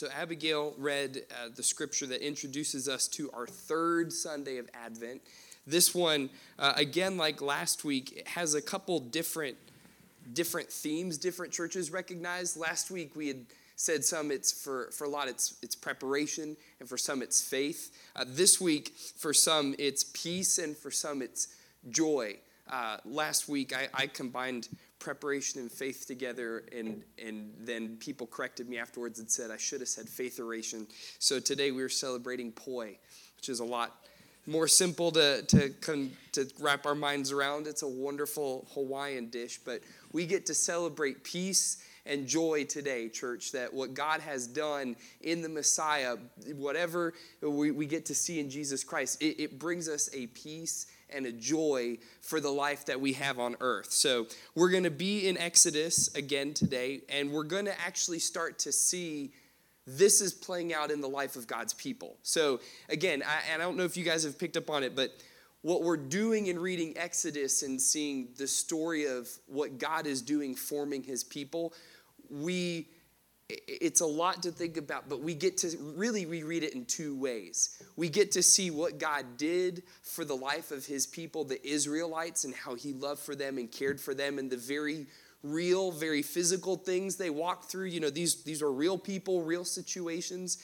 So, Abigail read uh, the scripture that introduces us to our third Sunday of Advent. This one, uh, again, like last week, it has a couple different different themes different churches recognize. Last week we had said some it's for, for a lot it's, it's preparation and for some it's faith. Uh, this week for some it's peace and for some it's joy. Uh, last week I, I combined preparation and faith together and, and then people corrected me afterwards and said I should have said faithoration. So today we are celebrating poi, which is a lot more simple to, to, come, to wrap our minds around. It's a wonderful Hawaiian dish, but we get to celebrate peace and joy today, church, that what God has done in the Messiah, whatever we, we get to see in Jesus Christ, it, it brings us a peace and a joy for the life that we have on earth. So we're going to be in Exodus again today, and we're going to actually start to see this is playing out in the life of God's people. So, again, I, I don't know if you guys have picked up on it, but what we're doing in reading Exodus and seeing the story of what God is doing forming his people, we it's a lot to think about, but we get to really reread it in two ways. We get to see what God did for the life of his people, the Israelites, and how he loved for them and cared for them and the very real, very physical things they walk through. You know, these, these are real people, real situations.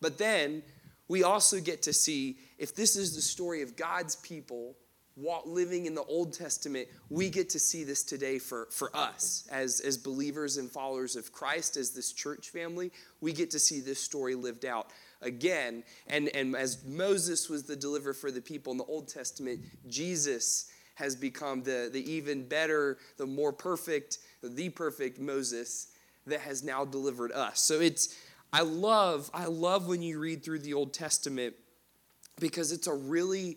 But then we also get to see if this is the story of God's people living in the Old Testament, we get to see this today for, for us as, as believers and followers of Christ, as this church family. We get to see this story lived out again. And, and as Moses was the deliverer for the people in the Old Testament, Jesus has become the, the even better, the more perfect, the perfect Moses that has now delivered us. So it's I love I love when you read through the Old Testament because it's a really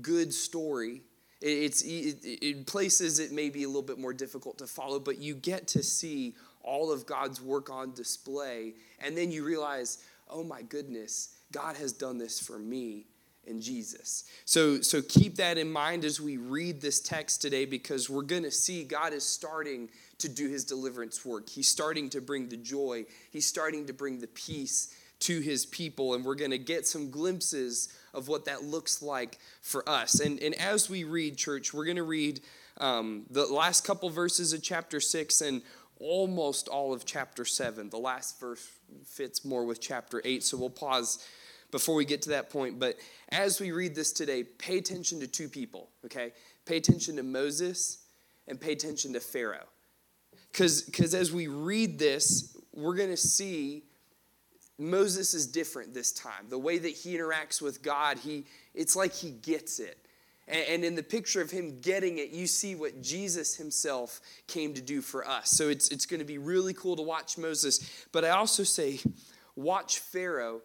good story. It's in places it may be a little bit more difficult to follow, but you get to see all of God's work on display, and then you realize, oh my goodness, God has done this for me in Jesus. So, so keep that in mind as we read this text today because we're going to see God is starting to do his deliverance work. He's starting to bring the joy, he's starting to bring the peace to his people, and we're going to get some glimpses of what that looks like for us. And, and as we read, church, we're going to read um, the last couple verses of chapter 6 and almost all of chapter 7. The last verse fits more with chapter 8, so we'll pause before we get to that point. But as we read this today, pay attention to two people, okay? Pay attention to Moses and pay attention to Pharaoh. Because as we read this, we're going to see Moses is different this time. The way that he interacts with God, he, it's like he gets it. And, and in the picture of him getting it, you see what Jesus himself came to do for us. So it's, it's going to be really cool to watch Moses. But I also say, watch Pharaoh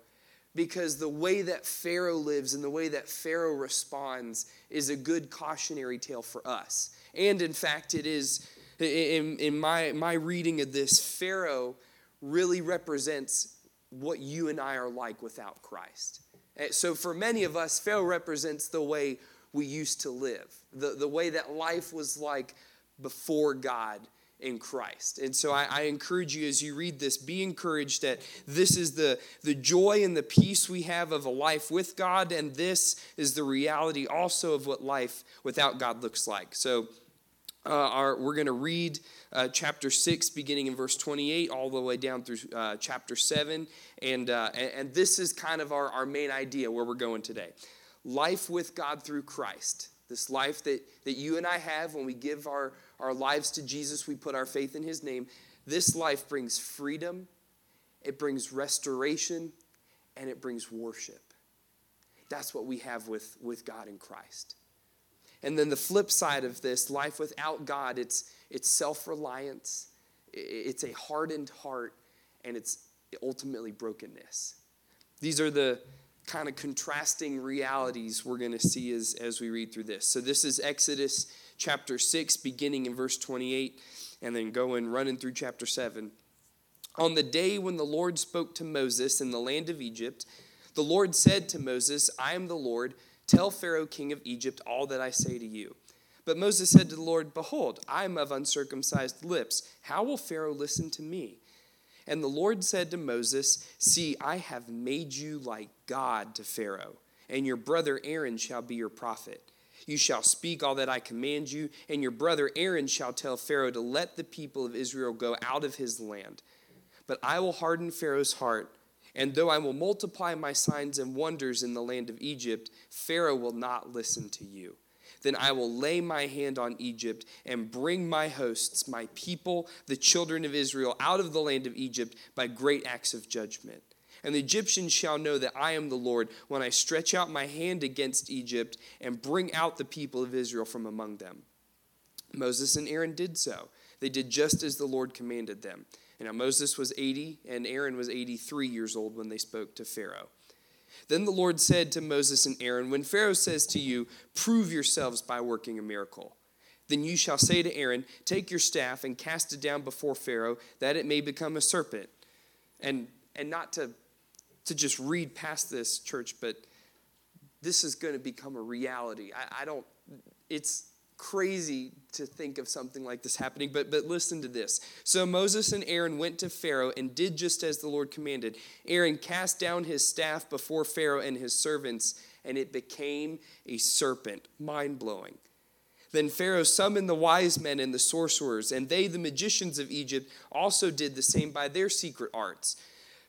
because the way that Pharaoh lives and the way that Pharaoh responds is a good cautionary tale for us. And in fact, it is, in, in my, my reading of this, Pharaoh really represents what you and I are like without Christ. Eh, so for many of us, Pharaoh represents the way we used to live, the, the way that life was like before God in Christ. And so I, I, encourage you as you read this, be encouraged that this is the, the joy and the peace we have of a life with God, and this is the reality also of what life without God looks like. So uh, we're going to read uh, chapter 6, beginning in verse 28, all the way down through uh, chapter 7. And, uh, and, and this is kind of our, our main idea where we're going today life with God through Christ. This life that, that you and I have when we give our, our lives to Jesus, we put our faith in his name. This life brings freedom, it brings restoration, and it brings worship. That's what we have with, with God in Christ. And then the flip side of this, life without God, it's, it's self reliance, it's a hardened heart, and it's ultimately brokenness. These are the kind of contrasting realities we're going to see as, as we read through this. So, this is Exodus chapter 6, beginning in verse 28, and then going running through chapter 7. On the day when the Lord spoke to Moses in the land of Egypt, the Lord said to Moses, I am the Lord. Tell Pharaoh, king of Egypt, all that I say to you. But Moses said to the Lord, Behold, I am of uncircumcised lips. How will Pharaoh listen to me? And the Lord said to Moses, See, I have made you like God to Pharaoh, and your brother Aaron shall be your prophet. You shall speak all that I command you, and your brother Aaron shall tell Pharaoh to let the people of Israel go out of his land. But I will harden Pharaoh's heart, and though I will multiply my signs and wonders in the land of Egypt, Pharaoh will not listen to you. Then I will lay my hand on Egypt and bring my hosts, my people, the children of Israel, out of the land of Egypt by great acts of judgment. And the Egyptians shall know that I am the Lord when I stretch out my hand against Egypt and bring out the people of Israel from among them. Moses and Aaron did so. They did just as the Lord commanded them. And now Moses was 80 and Aaron was 83 years old when they spoke to Pharaoh. Then the Lord said to Moses and Aaron, When Pharaoh says to you, Prove yourselves by working a miracle, then you shall say to Aaron, Take your staff and cast it down before Pharaoh, that it may become a serpent. And, and not to, to just read past this, church, but this is going to become a reality. I, I don't, it's, crazy to think of something like this happening, but, but listen to this. So Moses and Aaron went to Pharaoh and did just as the Lord commanded. Aaron cast down his staff before Pharaoh and his servants, and it became a serpent. Mind blowing. Then Pharaoh summoned the wise men and the sorcerers, and they, the magicians of Egypt, also did the same by their secret arts.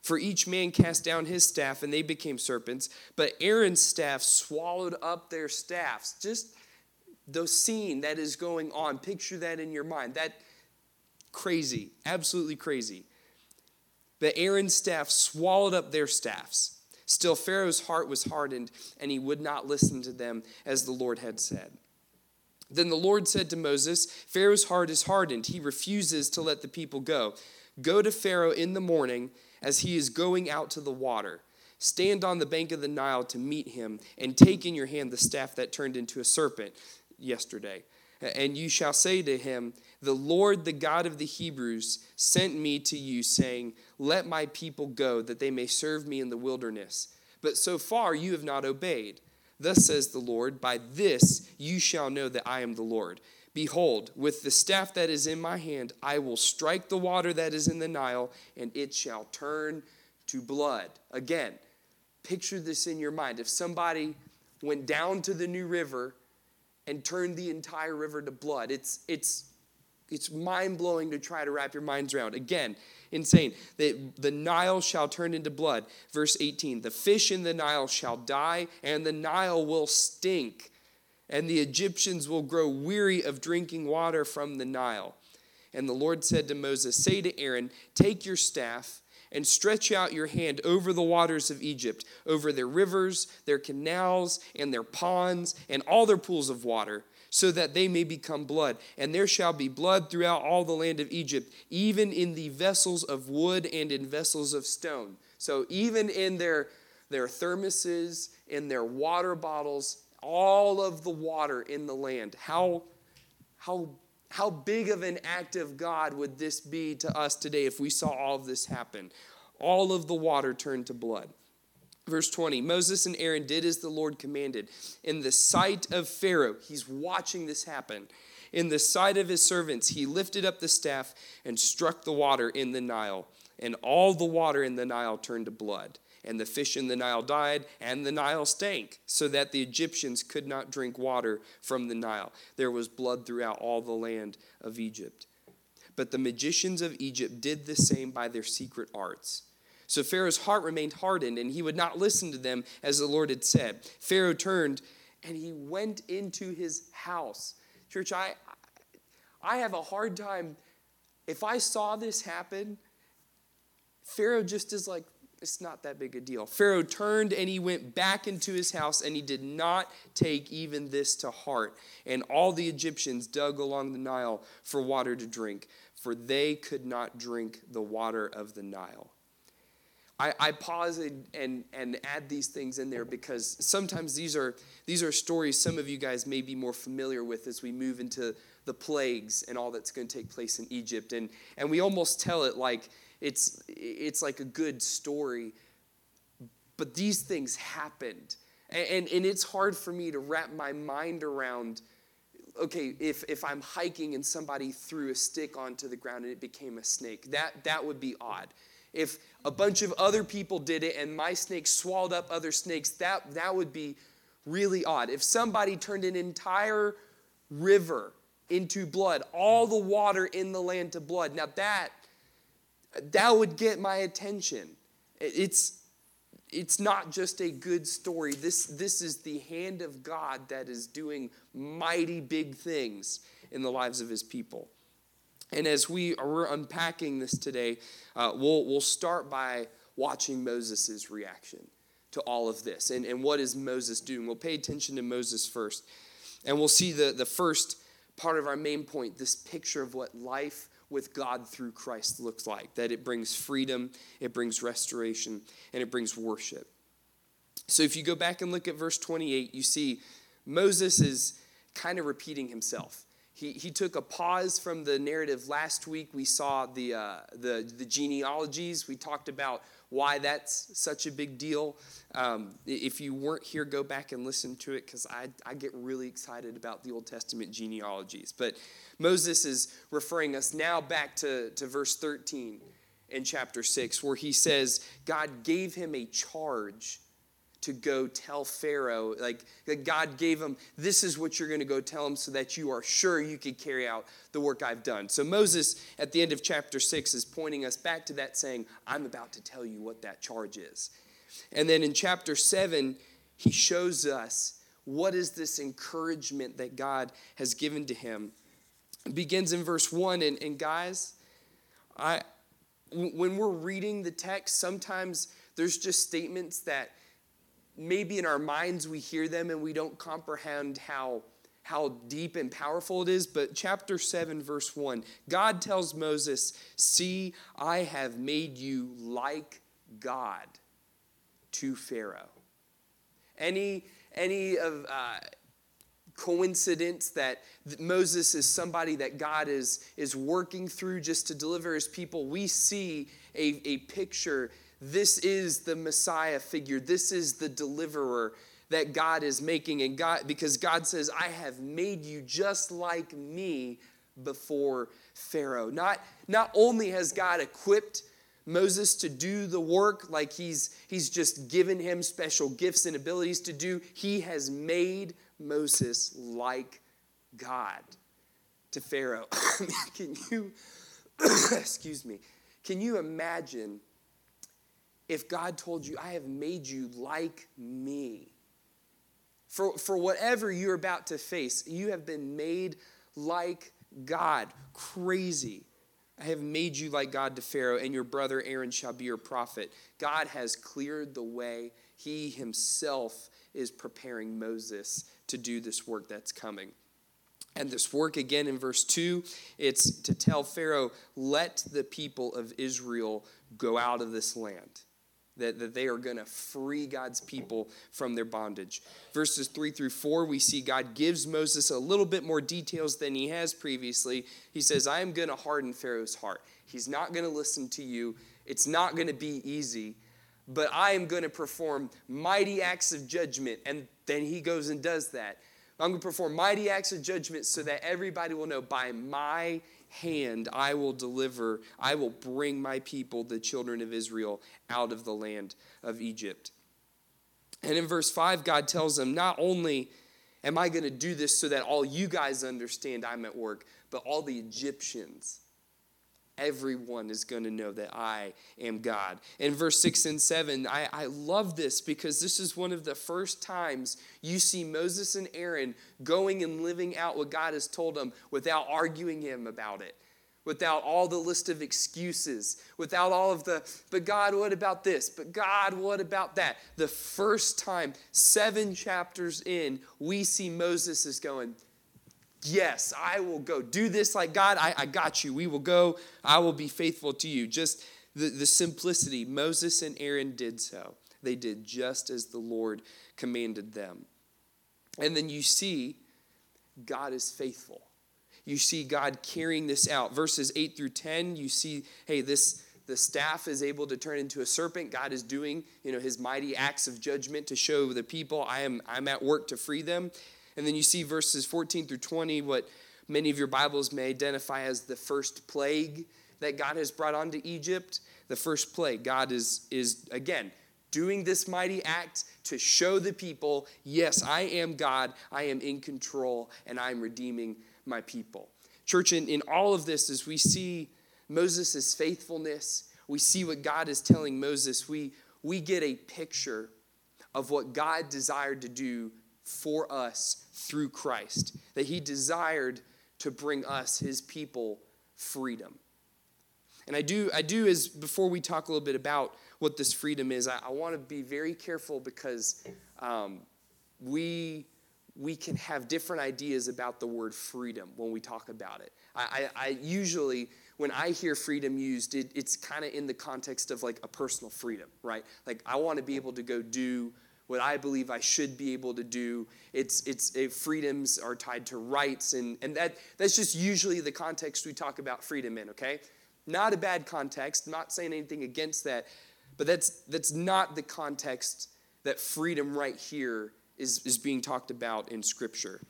For each man cast down his staff, and they became serpents. But Aaron's staff swallowed up their staffs. Just the scene that is going on. Picture that in your mind. That crazy, absolutely crazy. The Aaron's staff swallowed up their staffs. Still, Pharaoh's heart was hardened, and he would not listen to them as the Lord had said. Then the Lord said to Moses, Pharaoh's heart is hardened. He refuses to let the people go. Go to Pharaoh in the morning as he is going out to the water. Stand on the bank of the Nile to meet him, and take in your hand the staff that turned into a serpent yesterday. And you shall say to him, The Lord, the God of the Hebrews, sent me to you, saying, Let my people go, that they may serve me in the wilderness. But so far you have not obeyed. Thus says the Lord, By this you shall know that I am the Lord. Behold, with the staff that is in my hand, I will strike the water that is in the Nile, and it shall turn to blood. Again, picture this in your mind. If somebody went down to the New River and turned the entire river to blood. It's, it's, it's mind blowing to try to wrap your minds around. Again, insane. The, the Nile shall turn into blood. Verse 18 The fish in the Nile shall die, and the Nile will stink, and the Egyptians will grow weary of drinking water from the Nile. And the Lord said to Moses, Say to Aaron, Take your staff and stretch out your hand over the waters of Egypt, over their rivers, their canals, and their ponds, and all their pools of water, so that they may become blood. And there shall be blood throughout all the land of Egypt, even in the vessels of wood and in vessels of stone. So even in their, their thermoses, in their water bottles, all of the water in the land. How, how how big of an act of God would this be to us today if we saw all of this happen? All of the water turned to blood. Verse 20 Moses and Aaron did as the Lord commanded. In the sight of Pharaoh, he's watching this happen. In the sight of his servants, he lifted up the staff and struck the water in the Nile, and all the water in the Nile turned to blood and the fish in the Nile died, and the Nile stank, so that the Egyptians could not drink water from the Nile. There was blood throughout all the land of Egypt. But the magicians of Egypt did the same by their secret arts. So Pharaoh's heart remained hardened, and he would not listen to them as the Lord had said. Pharaoh turned and he went into his house. Church, I, I have a hard time. If I saw this happen, Pharaoh just is like, it's not that big a deal. Pharaoh turned and he went back into his house and he did not take even this to heart. And all the Egyptians dug along the Nile for water to drink, for they could not drink the water of the Nile. I, I pause and, and, and add these things in there because sometimes these are, these are stories some of you guys may be more familiar with as we move into the plagues and all that's going to take place in Egypt. And, and we almost tell it like it's, it's like a good story. But these things happened. And, and, and it's hard for me to wrap my mind around okay, if, if I'm hiking and somebody threw a stick onto the ground and it became a snake, that, that would be odd. If a bunch of other people did it and my snake swallowed up other snakes, that, that would be really odd. If somebody turned an entire river into blood, all the water in the land to blood, now that that would get my attention. It's it's not just a good story. This, this is the hand of God that is doing mighty big things in the lives of his people. And as we are unpacking this today, uh, we'll, we'll start by watching Moses' reaction to all of this. And, and what is Moses doing? We'll pay attention to Moses first. And we'll see the, the first part of our main point this picture of what life with God through Christ looks like that it brings freedom, it brings restoration, and it brings worship. So if you go back and look at verse 28, you see Moses is kind of repeating himself. He, he took a pause from the narrative last week. We saw the, uh, the, the genealogies. We talked about why that's such a big deal. Um, if you weren't here, go back and listen to it because I, I get really excited about the Old Testament genealogies. But Moses is referring us now back to, to verse 13 in chapter 6, where he says, God gave him a charge to go tell Pharaoh, like God gave him, this is what you're going to go tell him so that you are sure you could carry out the work I've done. So Moses, at the end of chapter 6, is pointing us back to that, saying, I'm about to tell you what that charge is. And then in chapter 7, he shows us what is this encouragement that God has given to him. It begins in verse 1, and, and guys, I, when we're reading the text, sometimes there's just statements that maybe in our minds we hear them and we don't comprehend how how deep and powerful it is but chapter 7 verse 1 god tells moses see i have made you like god to pharaoh. Any any of uh, coincidence that moses is somebody that god is is working through just to deliver his people we see a, a picture this is the Messiah figure. This is the deliverer that God is making. And God, because God says, I have made you just like me before Pharaoh. Not, not only has God equipped Moses to do the work like he's, he's just given him special gifts and abilities to do, he has made Moses like God to Pharaoh. can you, excuse me, can you imagine? If God told you, I have made you like me. For, for whatever you're about to face, you have been made like God. Crazy. I have made you like God to Pharaoh, and your brother Aaron shall be your prophet. God has cleared the way. He himself is preparing Moses to do this work that's coming. And this work again in verse 2, it's to tell Pharaoh, let the people of Israel go out of this land that, that they are going to free God's people from their bondage. Verses 3 through 4, we see God gives Moses a little bit more details than he has previously. He says, I am going to harden Pharaoh's heart. He's not going to listen to you, it's not going to be easy, but I am going to perform mighty acts of judgment. And then he goes and does that. I'm going to perform mighty acts of judgment so that everybody will know by my hand I will deliver, I will bring my people, the children of Israel, out of the land of Egypt. And in verse 5, God tells them, Not only am I going to do this so that all you guys understand I'm at work, but all the Egyptians everyone is going to know that I am God. In verse 6 and 7, I, I love this because this is one of the first times you see Moses and Aaron going and living out what God has told them without arguing him about it. Without all the list of excuses, without all of the, but God, what about this? But God, what about that? The first time, seven chapters in, we see Moses is going, Yes, I will go. Do this like God, I, I got you. We will go. I will be faithful to you. Just the, the simplicity. Moses and Aaron did so. They did just as the Lord commanded them. And then you see God is faithful. You see God carrying this out. Verses 8 through 10, you see, hey, this the staff is able to turn into a serpent. God is doing, you know, his mighty acts of judgment to show the people I am I'm at work to free them. And then you see verses 14 through 20, what many of your Bibles may identify as the first plague. that God has brought onto Egypt, the first plague, God is, is again, doing this mighty act to show the people, yes, I am God, I am in control, and I am redeeming my people. Church, in, in all of this, as we see Moses' faithfulness, we see what God is telling Moses, we, we get a picture of what God desired to do for us through Christ, that he desired to bring us, his people, freedom. And I do, I do is before we talk a little bit about what this freedom is, I, I want to be very careful because um, we we can have different ideas about the word freedom when we talk about it. I, I, I usually, when I hear freedom used, it, it's kind of in the context of like a personal freedom, right? Like I want to be able to go do what I believe I should be able to do. It's, it's it, freedoms are tied to rights, and, and that, that's just usually the context we talk about freedom in, okay? Not a bad context, not saying anything against that, but that's, that's not the context that freedom right here is, is being talked about in Scripture.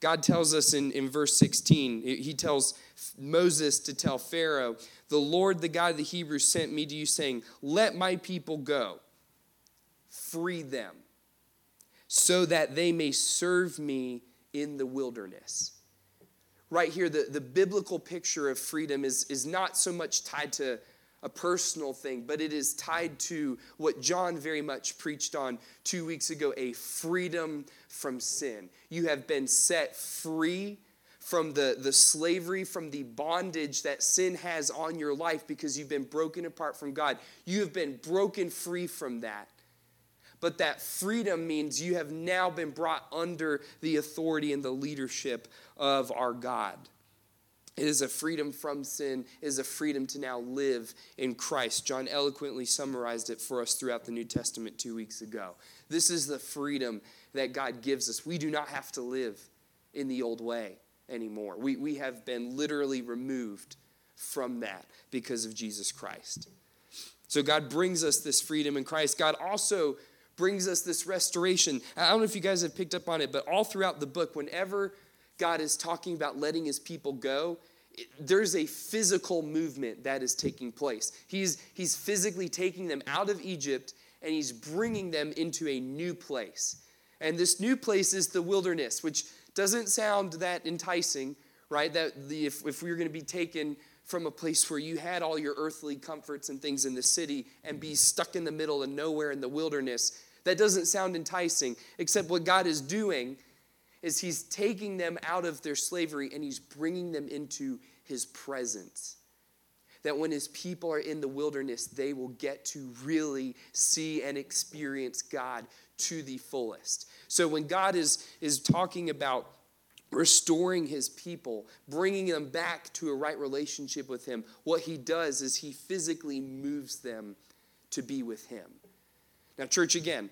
God tells us in, in verse 16, He tells Moses to tell Pharaoh, The Lord, the God of the Hebrews, sent me to you, saying, Let my people go, free them, so that they may serve me in the wilderness. Right here, the, the biblical picture of freedom is, is not so much tied to a personal thing, but it is tied to what John very much preached on two weeks ago a freedom from sin. You have been set free from the, the slavery, from the bondage that sin has on your life because you've been broken apart from God. You have been broken free from that. But that freedom means you have now been brought under the authority and the leadership of our God. It is a freedom from sin, it is a freedom to now live in Christ. John eloquently summarized it for us throughout the New Testament two weeks ago. This is the freedom that God gives us. We do not have to live in the old way anymore. We, we have been literally removed from that because of Jesus Christ. So God brings us this freedom in Christ. God also brings us this restoration. I don't know if you guys have picked up on it, but all throughout the book, whenever God is talking about letting his people go, there's a physical movement that is taking place. He's, he's physically taking them out of Egypt and he's bringing them into a new place. And this new place is the wilderness, which doesn't sound that enticing, right? That the, if, if we were going to be taken from a place where you had all your earthly comforts and things in the city and be stuck in the middle of nowhere in the wilderness, that doesn't sound enticing, except what God is doing is he's taking them out of their slavery and he's bringing them into his presence. That when his people are in the wilderness, they will get to really see and experience God to the fullest. So when God is, is talking about restoring his people, bringing them back to a right relationship with him, what he does is he physically moves them to be with him. Now, church, again,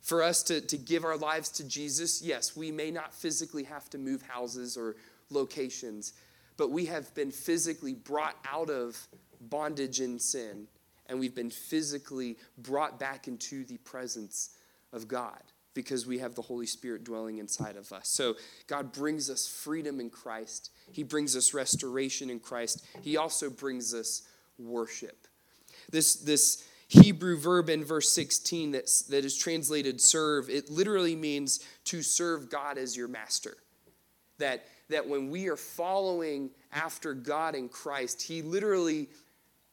for us to, to give our lives to Jesus, yes, we may not physically have to move houses or locations, but we have been physically brought out of bondage and sin, and we've been physically brought back into the presence of God because we have the Holy Spirit dwelling inside of us. So God brings us freedom in Christ, He brings us restoration in Christ, He also brings us worship. This, this Hebrew verb in verse 16 that's, that is translated serve, it literally means to serve God as your master. That, that when we are following after God in Christ, He literally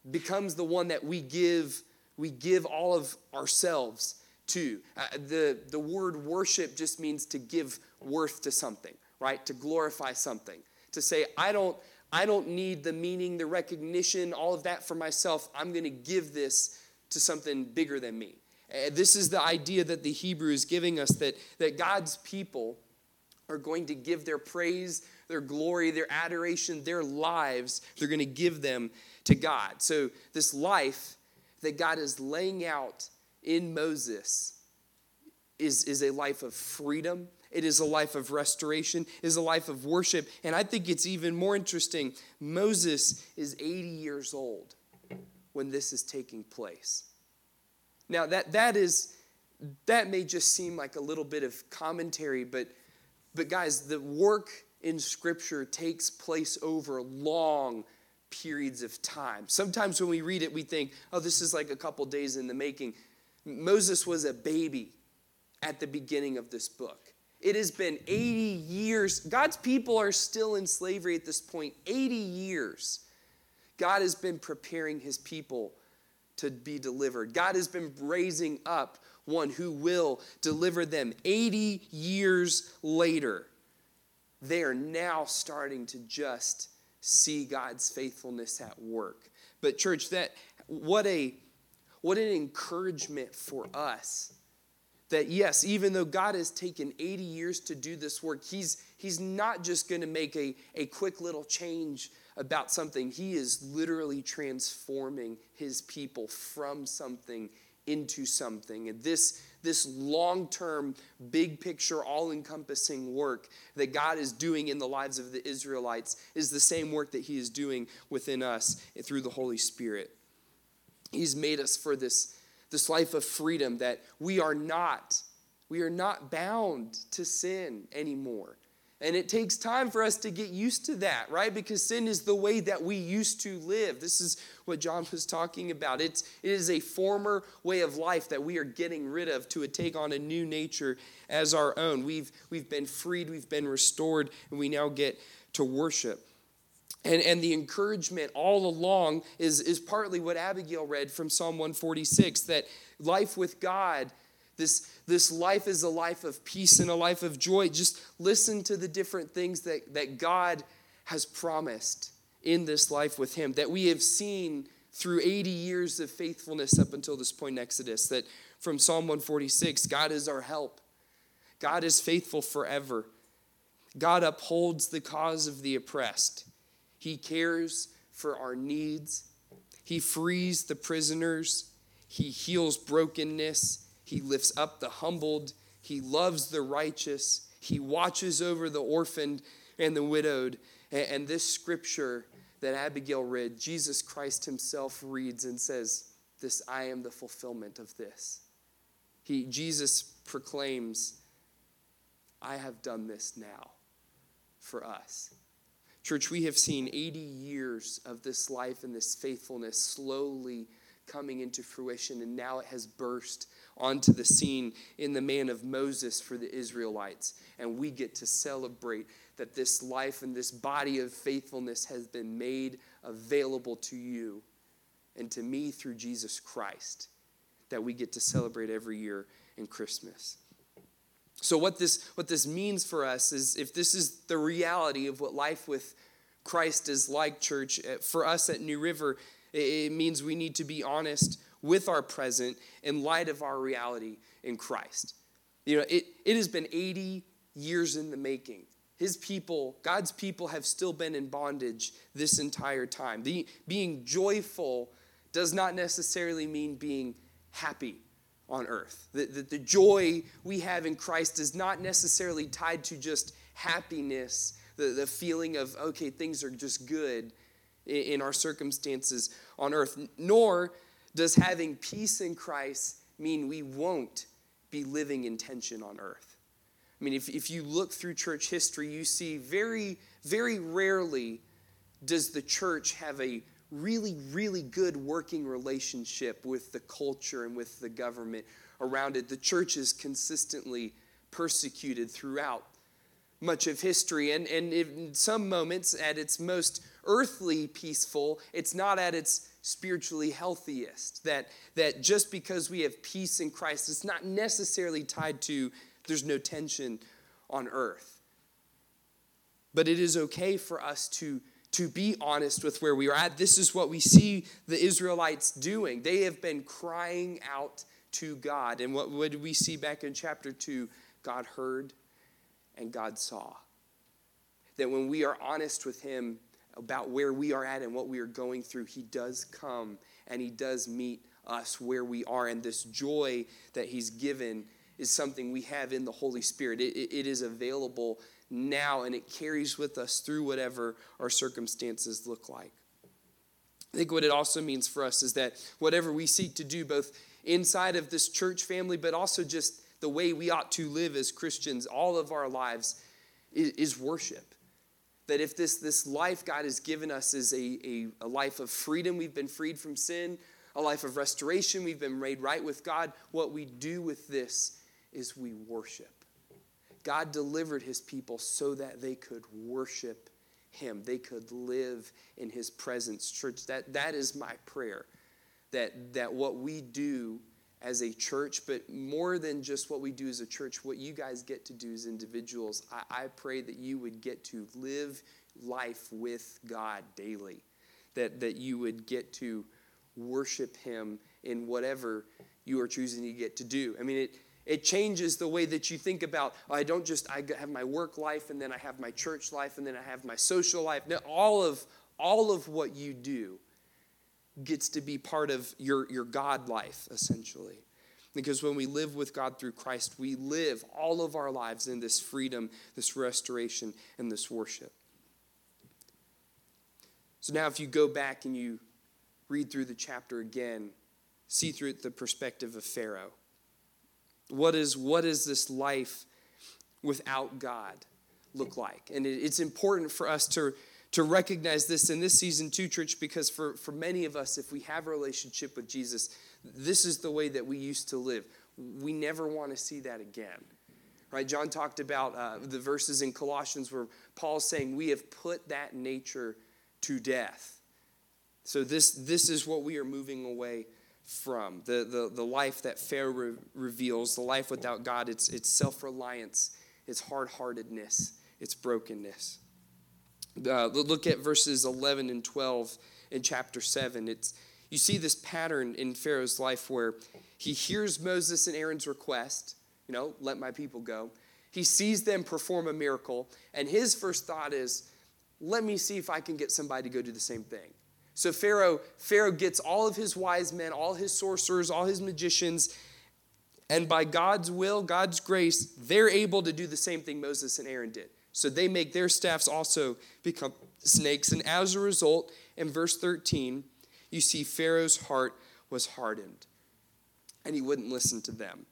becomes the one that we give, we give all of ourselves to. Uh, the, the word worship just means to give worth to something, right? To glorify something. To say, I don't, I don't need the meaning, the recognition, all of that for myself. I'm going to give this to something bigger than me. Uh, this is the idea that the Hebrew is giving us that, that God's people are going to give their praise, their glory, their adoration, their lives, they're going to give them to God. So, this life that God is laying out in Moses is, is a life of freedom. It is a life of restoration, is a life of worship. And I think it's even more interesting. Moses is 80 years old when this is taking place. Now, that, that is, that may just seem like a little bit of commentary, but, but guys, the work in Scripture takes place over long periods of time. Sometimes when we read it, we think, oh, this is like a couple days in the making. Moses was a baby at the beginning of this book. It has been 80 years. God's people are still in slavery at this point. 80 years. God has been preparing his people to be delivered. God has been raising up one who will deliver them. 80 years later, they are now starting to just see God's faithfulness at work. But church, that what a what an encouragement for us that yes, even though God has taken 80 years to do this work, He's, he's not just going to make a, a quick little change about something. He is literally transforming His people from something into something. And this, this long term, big picture, all encompassing work that God is doing in the lives of the Israelites is the same work that He is doing within us through the Holy Spirit. He's made us for this this life of freedom that we are not we are not bound to sin anymore. And it takes time for us to get used to that, right? Because sin is the way that we used to live. This is what John was talking about. It's, it is a former way of life that we are getting rid of to take on a new nature as our own. We've, we've been freed, we've been restored, and we now get to worship. And, and the encouragement all along is, is partly what Abigail read from Psalm 146 that life with God, this, this life is a life of peace and a life of joy. Just listen to the different things that, that God has promised in this life with Him, that we have seen through 80 years of faithfulness up until this point in Exodus. That from Psalm 146, God is our help, God is faithful forever, God upholds the cause of the oppressed. He cares for our needs. He frees the prisoners. He heals brokenness. He lifts up the humbled. He loves the righteous. He watches over the orphaned and the widowed. And this scripture that Abigail read, Jesus Christ himself reads and says, This I am the fulfillment of this. He, Jesus proclaims, I have done this now for us. Church, we have seen 80 years of this life and this faithfulness slowly coming into fruition, and now it has burst onto the scene in the man of Moses for the Israelites. And we get to celebrate that this life and this body of faithfulness has been made available to you and to me through Jesus Christ, that we get to celebrate every year in Christmas. So what this what this means for us is if this is the reality of what life with Christ is like, church, eh, for us at New River, it means we need to be honest with our present in light of our reality in Christ. You know, it, it has been 80 years in the making. His people, God's people, have still been in bondage this entire time. Being joyful does not necessarily mean being happy on earth. The, the, the joy we have in Christ is not necessarily tied to just happiness, the, the feeling of, okay, things are just good in, in our circumstances on earth. Nor does having peace in Christ mean we won't be living in tension on earth. I mean, if, if you look through church history, you see very, very rarely does the church have a really, really good working relationship with the culture and with the government around it. The church is consistently persecuted throughout much of history. And, and in some moments, at its most earthly peaceful, it's not at its spiritually healthiest. That, that just because we have peace in Christ, it's not necessarily tied to there's no tension on earth. But it is okay for us to to be honest with where we are at. This is what we see the Israelites doing. They have been crying out to God. And what, what did we see back in chapter 2? God heard and God saw. That when we are honest with Him about where we are at and what we are going through, He does come and He does meet us where we are. And this joy that He's given is something we have in the Holy Spirit. it, it is available now and it carries with us through whatever our circumstances look like. I think what it also means for us is that whatever we seek to do, both inside of this church family, but also just the way we ought to live as Christians all of our lives, is, worship. that if this, this life God has given us is a, a, a life of freedom, we've been freed from sin, a life of restoration, we've been made right with God, what we do with this is we worship. God delivered his people so that they could worship him. They could live in his presence. Church, that, that is my prayer. That, that what we do as a church, but more than just what we do as a church, what you guys get to do as individuals, I, I pray that you would get to live life with God daily. That, that you would get to worship him in whatever you are choosing to get to do. I mean, it, it changes the way that you think about oh, i don't just i have my work life and then i have my church life and then i have my social life. Now all of all of what you do gets to be part of your your god life essentially. Because when we live with god through christ we live all of our lives in this freedom this restoration and this worship. So now if you go back and you read through the chapter again see through the perspective of pharaoh what is, what is this life without God look like? And it, it's important for us to, to recognize this in this season too, church, because for, for many of us, if we have a relationship with Jesus, this is the way that we used to live. We never want to see that again. Right? John talked about uh, the verses in Colossians where Paul's saying, We have put that nature to death. So, this, this is what we are moving away from. The, the, the life that Pharaoh re- reveals, the life without God, it's, it's self reliance, it's hard heartedness, it's brokenness. Uh, look at verses 11 and 12 in chapter 7. It's, you see this pattern in Pharaoh's life where he hears Moses and Aaron's request, you know, let my people go. He sees them perform a miracle, and his first thought is, let me see if I can get somebody to go do the same thing. So Pharaoh, Pharaoh gets all of his wise men, all his sorcerers, all his magicians, and by God's will, God's grace, they're able to do the same thing Moses and Aaron did. So they make their staffs also become snakes. And as a result, in verse 13, you see Pharaoh's heart was hardened, and he wouldn't listen to them.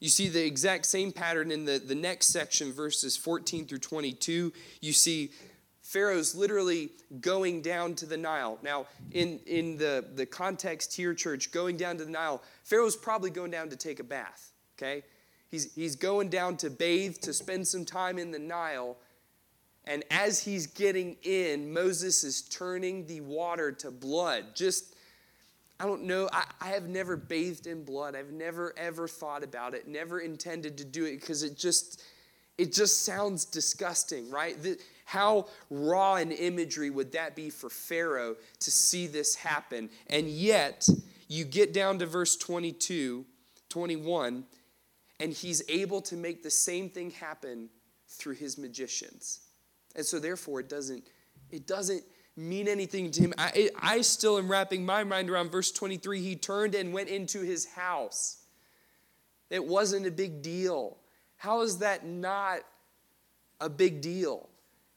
You see the exact same pattern in the, the next section, verses 14 through 22. You see Pharaoh's literally going down to the Nile. Now, in, in the, the context here, church, going down to the Nile, Pharaoh's probably going down to take a bath, okay? He's, he's going down to bathe, to spend some time in the Nile. And as he's getting in, Moses is turning the water to blood. Just, I don't know, I, I have never bathed in blood. I've never, ever thought about it, never intended to do it because it just, it just sounds disgusting, right? The, how raw an imagery would that be for Pharaoh to see this happen? And yet, you get down to verse 22, 21, and he's able to make the same thing happen through his magicians. And so therefore it doesn't it doesn't mean anything to him. I, I still am wrapping my mind around verse 23. He turned and went into his house. It wasn't a big deal. How is that not a big deal?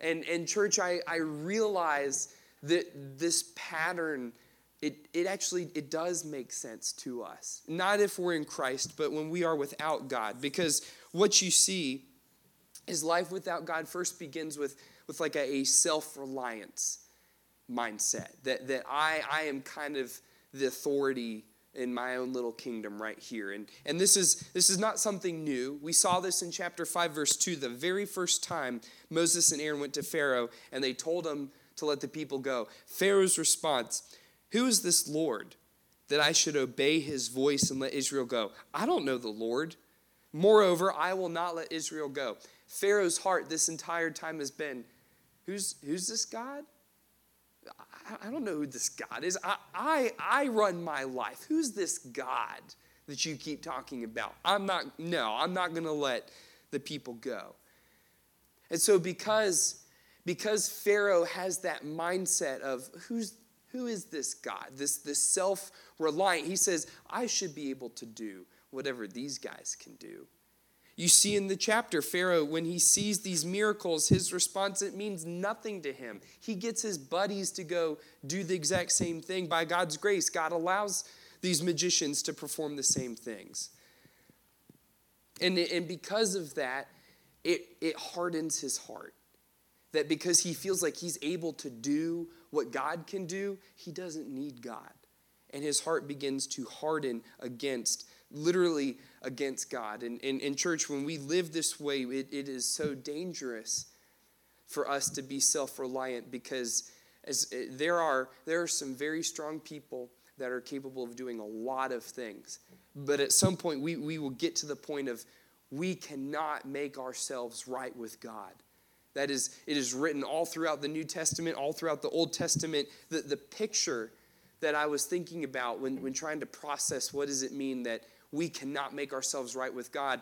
And, and church, I, I realize that this pattern, it, it actually, it does make sense to us. Not if we're in Christ, but when we are without God. Because what you see is life without God first begins with, with like a, a self-reliance mindset. That, that I, I am kind of the authority in my own little kingdom right here. And, and this, is, this is not something new. We saw this in chapter 5, verse 2, the very first time Moses and Aaron went to Pharaoh and they told him to let the people go. Pharaoh's response Who is this Lord that I should obey his voice and let Israel go? I don't know the Lord. Moreover, I will not let Israel go. Pharaoh's heart this entire time has been Who's, who's this God? I don't know who this God is. I, I, I run my life. Who's this God that you keep talking about? I'm not, no, I'm not going to let the people go. And so because, because Pharaoh has that mindset of who's, who is this God, this, this self reliant, he says, I should be able to do whatever these guys can do. You see in the chapter, Pharaoh, when he sees these miracles, his response, it means nothing to him. He gets his buddies to go do the exact same thing. By God's grace, God allows these magicians to perform the same things. And, and because of that, it, it hardens his heart. that because he feels like he's able to do what God can do, he doesn't need God. And his heart begins to harden against, literally against God. And in church, when we live this way, it, it is so dangerous for us to be self reliant because as, eh, there, are, there are some very strong people that are capable of doing a lot of things. But at some point, we, we will get to the point of we cannot make ourselves right with God. That is, it is written all throughout the New Testament, all throughout the Old Testament. The, the picture that I was thinking about when, when trying to process what does it mean that we cannot make ourselves right with God,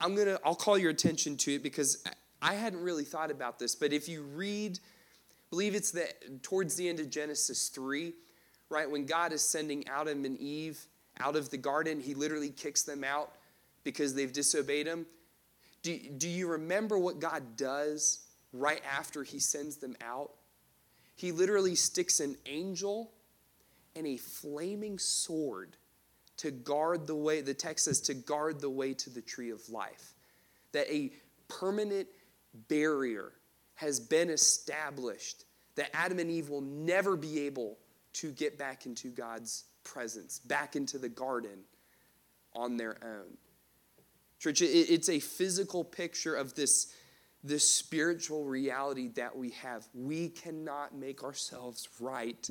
I'm gonna, I'll call your attention to it because I hadn't really thought about this. But if you read, believe it's the, towards the end of Genesis 3, right, when God is sending Adam and Eve out of the garden, he literally kicks them out because they've disobeyed him. Do, do you remember what God does right after he sends them out? He literally sticks an angel and a flaming sword to guard the way, the text says, to guard the way to the tree of life. That a permanent barrier has been established that Adam and Eve will never be able to get back into God's presence, back into the garden on their own. Church, it's a physical picture of this, this spiritual reality that we have. We cannot make ourselves right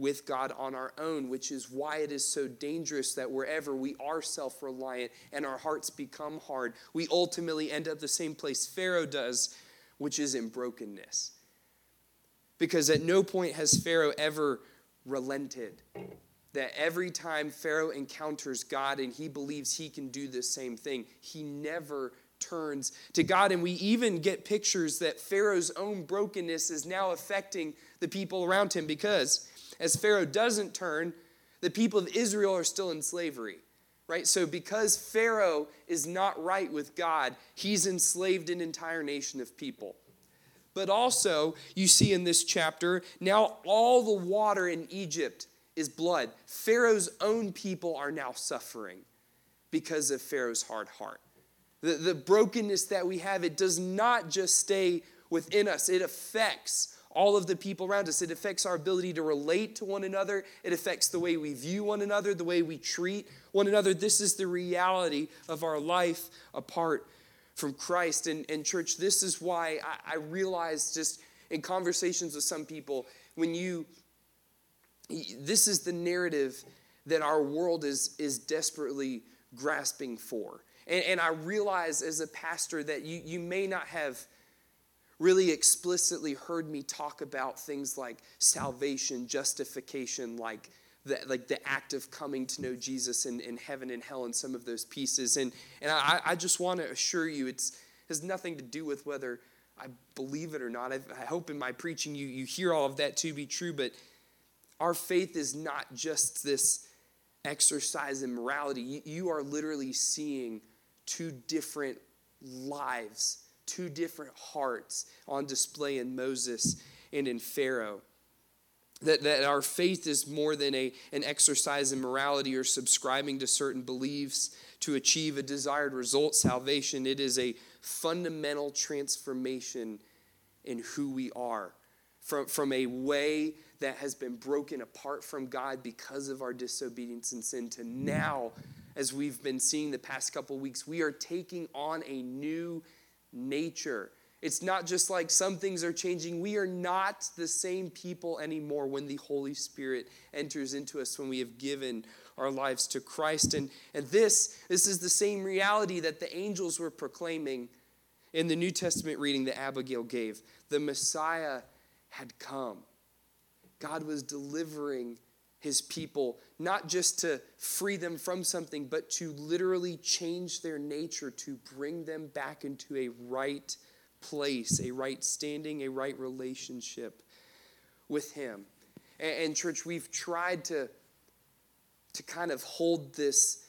with God on our own, which is why it is so dangerous that wherever we are self reliant and our hearts become hard, we ultimately end up the same place Pharaoh does, which is in brokenness. Because at no point has Pharaoh ever relented that every time Pharaoh encounters God and he believes he can do the same thing, he never turns to God. And we even get pictures that Pharaoh's own brokenness is now affecting the people around him because as Pharaoh doesn't turn, the people of Israel are still in slavery. Right? So, because Pharaoh is not right with God, he's enslaved an entire nation of people. But also, you see in this chapter, now all the water in Egypt is blood. Pharaoh's own people are now suffering because of Pharaoh's hard heart. The, the brokenness that we have, it does not just stay within us, it affects all of the people around us. It affects our ability to relate to one another. It affects the way we view one another, the way we treat one another. This is the reality of our life apart from Christ. And, and church, this is why I, I realize just in conversations with some people, when you this is the narrative that our world is, is desperately grasping for. And, and I realize as a pastor that you, you may not have really explicitly heard me talk about things like salvation, justification, like the, like the act of coming to know Jesus in, in heaven and hell and some of those pieces. And, and I, I just want to assure you it has nothing to do with whether I believe it or not. I, I hope in my preaching you, you hear all of that to be true, but our faith is not just this exercise in morality. You are literally seeing two different lives, two different hearts on display in Moses and in Pharaoh. That, that our faith is more than a, an exercise in morality or subscribing to certain beliefs to achieve a desired result, salvation. It is a fundamental transformation in who we are from, from a way that has been broken apart from God because of our disobedience and sin to now, as we've been seeing the past couple weeks, we are taking on a new nature. It's not just like some things are changing. We are not the same people anymore when the Holy Spirit enters into us, when we have given our lives to Christ. And, and this, this is the same reality that the angels were proclaiming in the New Testament reading that Abigail gave. The Messiah had come. God was delivering his people, not just to free them from something, but to literally change their nature, to bring them back into a right place, a right standing, a right relationship with him. And, and church, we've tried to, to kind of hold this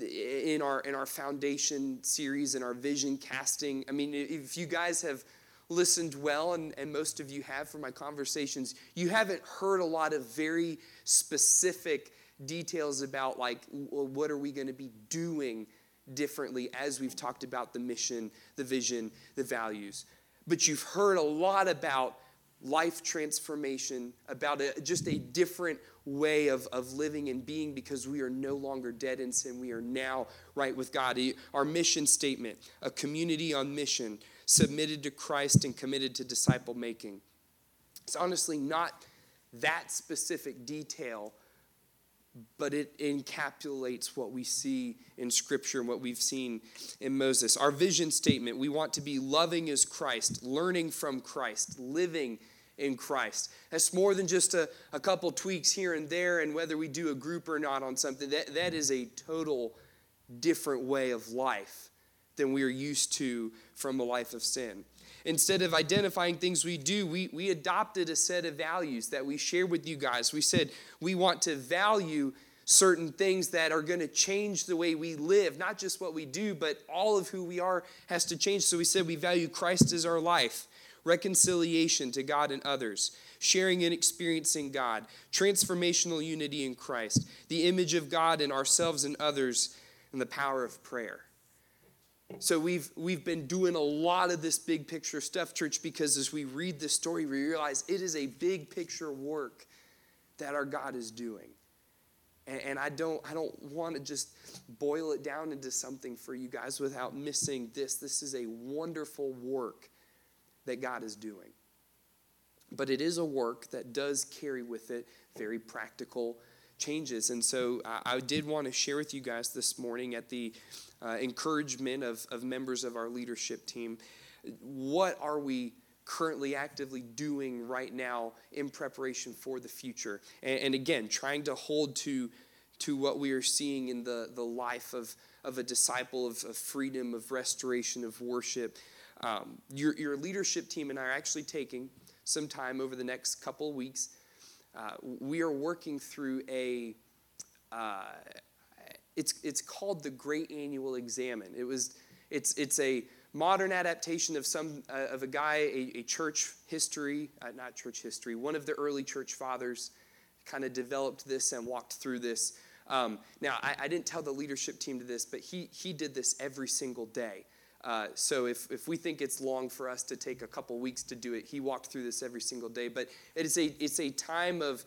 in our in our foundation series and our vision casting i mean if you guys have listened well, and, and most of you have from my conversations, you haven't heard a lot of very specific details about, like, well, what are we going to be doing differently as we've talked about the mission, the vision, the values. but you've heard a lot about life transformation, about a, just a different way of, of living and being because we are no longer dead in sin. We are now right with God. Our mission statement a community on mission, submitted to Christ and committed to disciple making. It's honestly not that specific detail, but it encapsulates what we see in Scripture and what we've seen in Moses. Our vision statement we want to be loving as Christ, learning from Christ, living in Christ. That's more than just a, a couple tweaks here and there, and whether we do a group or not on something. That, that is a total different way of life than we are used to from a life of sin. Instead of identifying things we do, we, we adopted a set of values that we share with you guys. We said we want to value certain things that are going to change the way we live, not just what we do, but all of who we are has to change. So we said we value Christ as our life reconciliation to God and others, sharing and experiencing God, transformational unity in Christ, the image of God in ourselves and others, and the power of prayer. So we've we've been doing a lot of this big picture stuff, church, because as we read this story, we realize it is a big picture work that our God is doing. And, and I don't I don't want to just boil it down into something for you guys without missing this. This is a wonderful work that God is doing. But it is a work that does carry with it very practical changes. And so uh, I did want to share with you guys this morning at the uh, encouragement of, of members of our leadership team what are we currently actively doing right now in preparation for the future? And, and again, trying to hold to, to what we are seeing in the, the life of, of a disciple of, of freedom, of restoration, of worship. Um, your, your leadership team and I are actually taking some time over the next couple weeks. Uh, we are working through a, uh, it's, it's called the Great Annual Examen. It was, it's, it's a modern adaptation of some uh, of a guy, a, a church history, uh, not church history, one of the early church fathers kind of developed this and walked through this. Um, now, I, I, didn't tell the leadership team to this, but he, he did this every single day. Uh, so if, if we think it's long for us to take a couple weeks to do it, he walked through this every single day. But it is a, it's a time of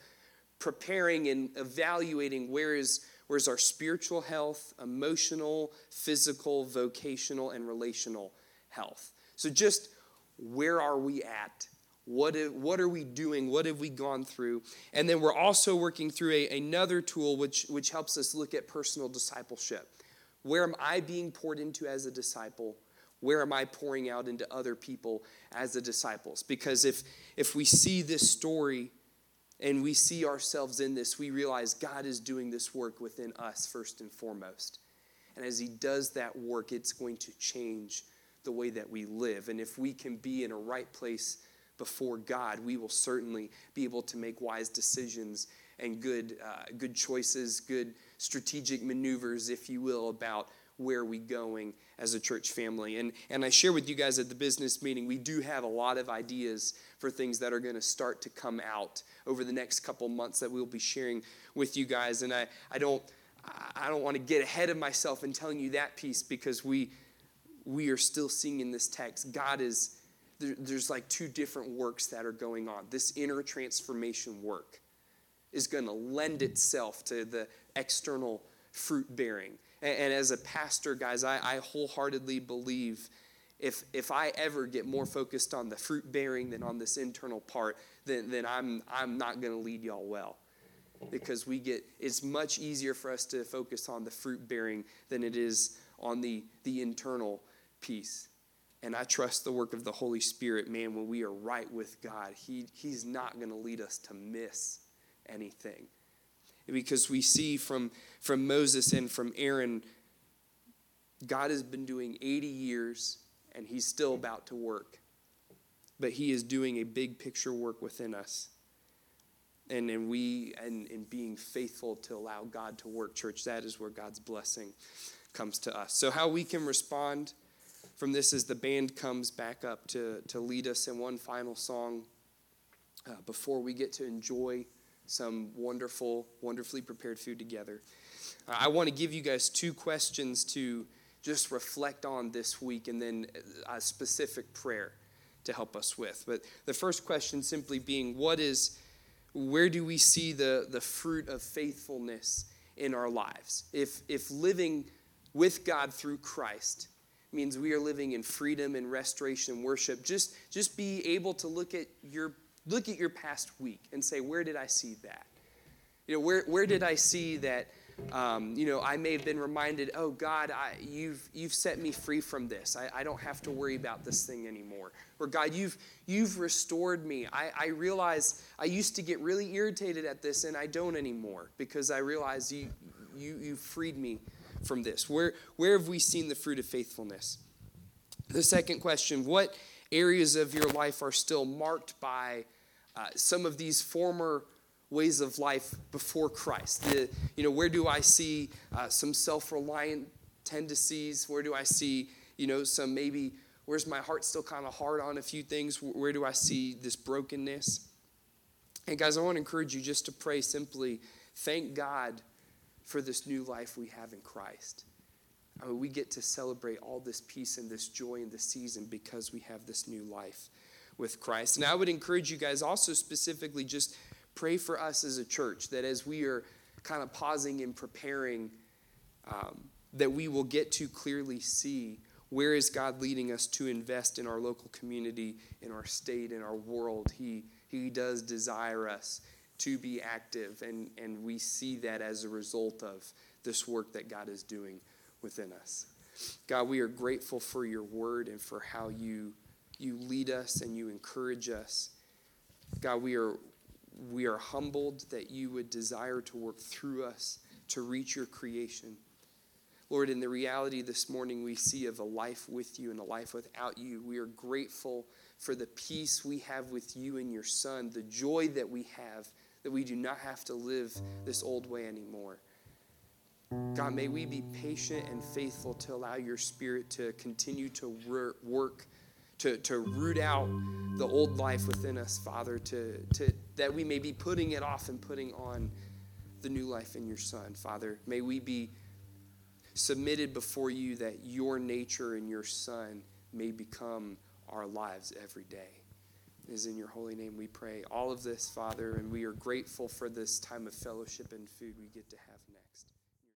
preparing and evaluating where is, where's our spiritual health, emotional, physical, vocational, and relational health. So just where are we at? What, is, what are we doing? What have we gone through? And then we're also working through a, another tool which, which helps us look at personal discipleship. Where am I being poured into as a disciple? Where am I pouring out into other people as the disciples? Because if, if we see this story and we see ourselves in this, we realize God is doing this work within us first and foremost. And as He does that work, it's going to change the way that we live. And if we can be in a right place before God, we will certainly be able to make wise decisions and good, uh, good choices, good strategic maneuvers, if you will, about where we going as a church family. And, and I share with you guys at the business meeting, we do have a lot of ideas for things that are going to start to come out over the next couple months that we'll be sharing with you guys. And I, I don't I don't want to get ahead of myself in telling you that piece because we we are still seeing in this text God is there, there's like two different works that are going on. This inner transformation work is going to lend itself to the external fruit bearing. And, and, as a pastor, guys, I, I wholeheartedly believe if, if I ever get more focused on the fruit bearing than on this internal part, then, then I'm, I'm not going to lead y'all well. Because we get, it's much easier for us to focus on the fruit bearing than it is on the, the internal piece. And I trust the work of the Holy Spirit, man, when we are right with God, he, He's not going to lead us to miss anything. Because we see from, from Moses and from Aaron, God has been doing 80 years and he's still about to work. But he is doing a big picture work within us. And, and we, and, and being faithful to allow God to work, church, that is where God's blessing comes to us. So, how we can respond from this as the band comes back up to, to lead us in one final song uh, before we get to enjoy some wonderful, wonderfully prepared food together. Uh, I want to give you guys two questions to just reflect on this week and then a specific prayer to help us with. But the first question simply being, what is, where do we see the, the fruit of faithfulness in our lives? If, if living with God through Christ means we are living in freedom and restoration and worship, just, just be able to look at your look at your past week and say, where did I see that? You know, where, where did I see that um, you know, I may have been reminded, oh God, I, you've you've set me free from this. I, I don't have to worry about this thing anymore. Or God, you've you've restored me. I, I realize I used to get really irritated at this and I don't anymore because I realize you you you freed me from this. Where where have we seen the fruit of faithfulness? The second question, what areas of your life are still marked by uh, some of these former ways of life before Christ? The, you know, where do I see uh, some self-reliant tendencies? Where do I see, you know, some maybe where's my heart still kind of hard on a few things? Where do I see this brokenness? And guys, I want to encourage you just to pray simply, thank God for this new life we have in Christ. Mean, we get to celebrate all this peace and this joy in this season because we have this new life with Christ. And I would encourage you guys also specifically just pray for us as a church that as we are kind of pausing and preparing, um, that we will get to clearly see where is God leading us to invest in our local community, in our state, in our world. He, he does desire us to be active, and, and we see that as a result of this work that God is doing within us. God, we are grateful for your word and for how you, you lead us and you encourage us. God, we are we are humbled that you would desire to work through us to reach your creation. Lord, in the reality this morning we see of a life with you and a life without you, we are grateful for the peace we have with you and your Son, the joy that we have that we do not have to live this old way anymore. God, may we be patient and faithful to allow your Spirit to continue to work to, to root out the old life within us, Father, to, to, that we may be putting it off and putting on the new life in your Son. Father, may we be submitted before you that your nature and your Son may become our lives every day. It is in your holy name we pray all of this, Father, and we are grateful for this time of fellowship and food we get to have next.